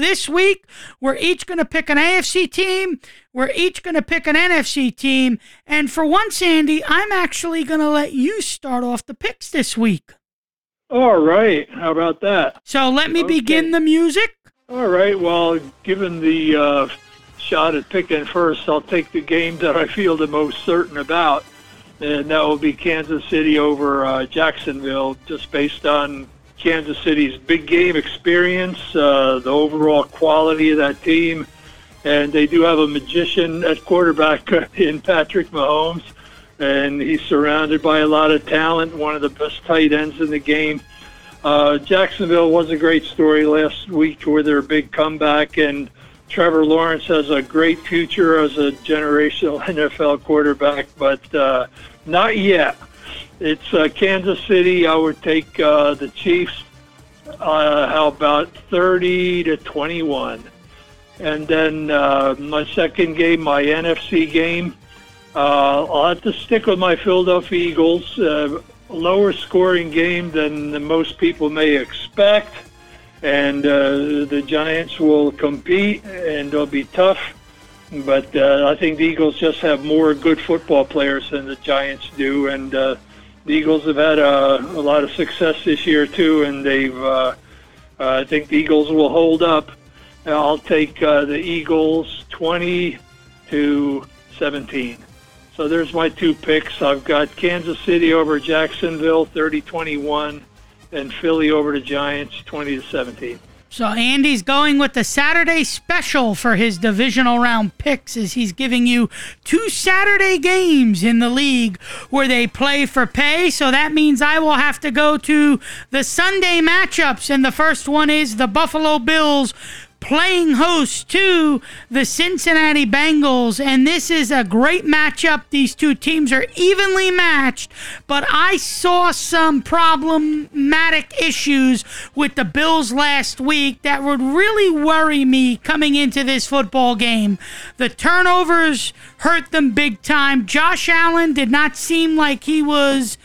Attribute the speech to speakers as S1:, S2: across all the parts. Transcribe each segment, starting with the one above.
S1: this week, we're each going to pick an AFC team. We're each going to pick an NFC team. And for once, Andy, I'm actually going to let you start off the picks this week.
S2: All right. How about that?
S1: So let me okay. begin the music.
S2: All right. Well, given the uh, shot at picking first, I'll take the game that I feel the most certain about, and that will be Kansas City over uh, Jacksonville, just based on Kansas City's big game experience, uh, the overall quality of that team, and they do have a magician at quarterback in Patrick Mahomes, and he's surrounded by a lot of talent, one of the best tight ends in the game. Uh, Jacksonville was a great story last week with their big comeback, and Trevor Lawrence has a great future as a generational NFL quarterback, but uh, not yet. It's uh, Kansas City. I would take uh, the Chiefs. Uh, how about 30 to 21? And then uh, my second game, my NFC game, uh, I'll have to stick with my Philadelphia Eagles. Uh, lower scoring game than most people may expect. And uh, the Giants will compete and they'll be tough. But uh, I think the Eagles just have more good football players than the Giants do. And uh, the Eagles have had a, a lot of success this year, too. And they've, uh, uh, I think the Eagles will hold up. I'll take uh, the Eagles 20 to 17. So there's my two picks. I've got Kansas City over Jacksonville, 30-21, and Philly over the Giants, 20 to 17.
S1: So Andy's going with the Saturday special for his divisional round picks as he's giving you two Saturday games in the league where they play for pay. So that means I will have to go to the Sunday matchups and the first one is the Buffalo Bills playing host to the Cincinnati Bengals. And this is a great matchup. These two teams are evenly matched, but I saw some problematic issues with the Bills last week that would really worry me coming into this football game. The turnovers hurt them big time. Josh Allen did not seem like he was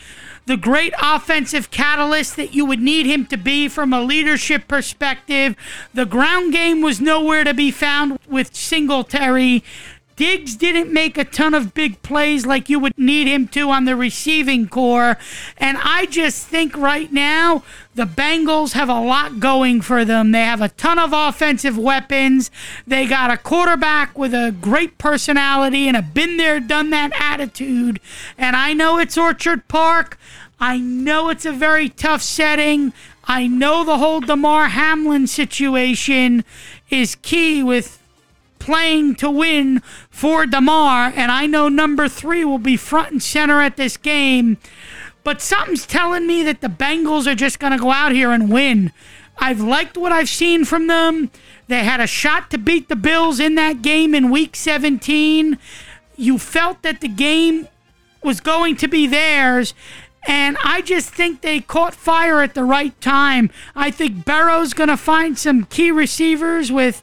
S1: the great offensive catalyst that you would need him to be from a leadership perspective. The ground game was nowhere to be found with Singletary. Diggs didn't make a ton of big plays like you would need him to on the receiving corps. And I just think right now the Bengals have a lot going for them. They have a ton of offensive weapons. They got a quarterback with a great personality and a been there, done that attitude. And I know it's Orchard Park. I know it's a very tough setting. I know the whole Damar Hamlin situation is key with playing to win for Damar, and I know number three will be front and center at this game. But something's telling me that the Bengals are just going to go out here and win. I've liked what I've seen from them. They had a shot to beat the Bills in that game in week 17. You felt that the game was going to be theirs. And I just think they caught fire at the right time. I think Burrow's going to find some key receivers with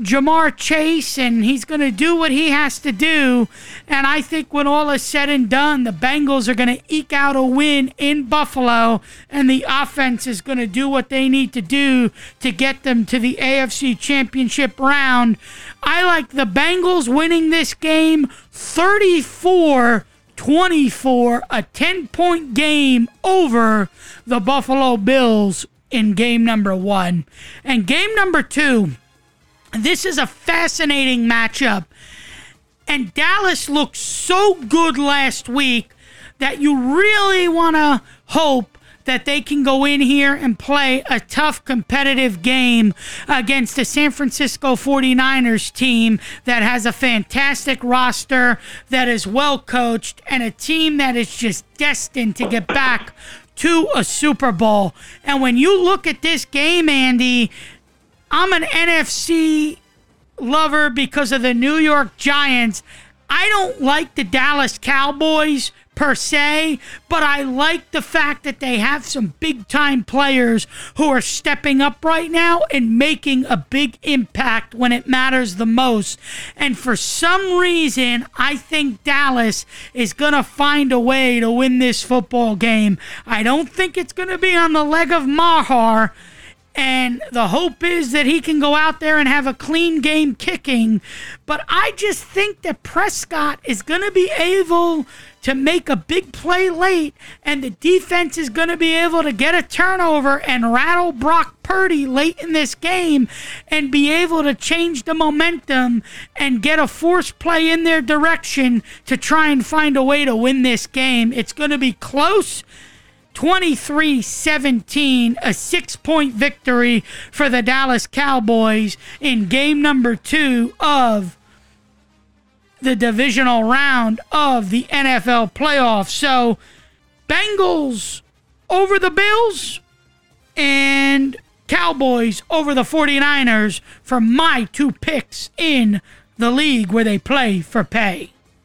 S1: Ja'Marr Chase, and he's going to do what he has to do. And I think when all is said and done, the Bengals are going to eke out a win in Buffalo, and the offense is going to do what they need to do to get them to the AFC Championship round. I like the Bengals winning this game 34 24, a 10 point game over the Buffalo Bills in game number one. And game number two this is a fascinating matchup. And Dallas looked so good last week that you really want to hope that they can go in here and play a tough competitive game against the San Francisco 49ers team that has a fantastic roster, that is well coached, and a team that is just destined to get back to a Super Bowl. And when you look at this game, Andy, I'm an NFC lover because of the New York Giants. I don't like the Dallas Cowboys per se, but I like the fact that they have some big time players who are stepping up right now and making a big impact when it matters the most. And for some reason, I think Dallas is going to find a way to win this football game. I don't think it's going to be on the leg of Maher And the hope is that he can go out there and have a clean game kicking. But I just think that Prescott is going to be able to make a big play late, and the defense is going to be able to get a turnover and rattle Brock Purdy late in this game and be able to change the momentum and get a force play in their direction to try and find a way to win this game. It's going to be close. 23 17, a six point victory for the Dallas Cowboys in game number two of the divisional round of the NFL playoffs. So, Bengals over the Bills and Cowboys over the 49ers for my two picks in the league where they play for pay.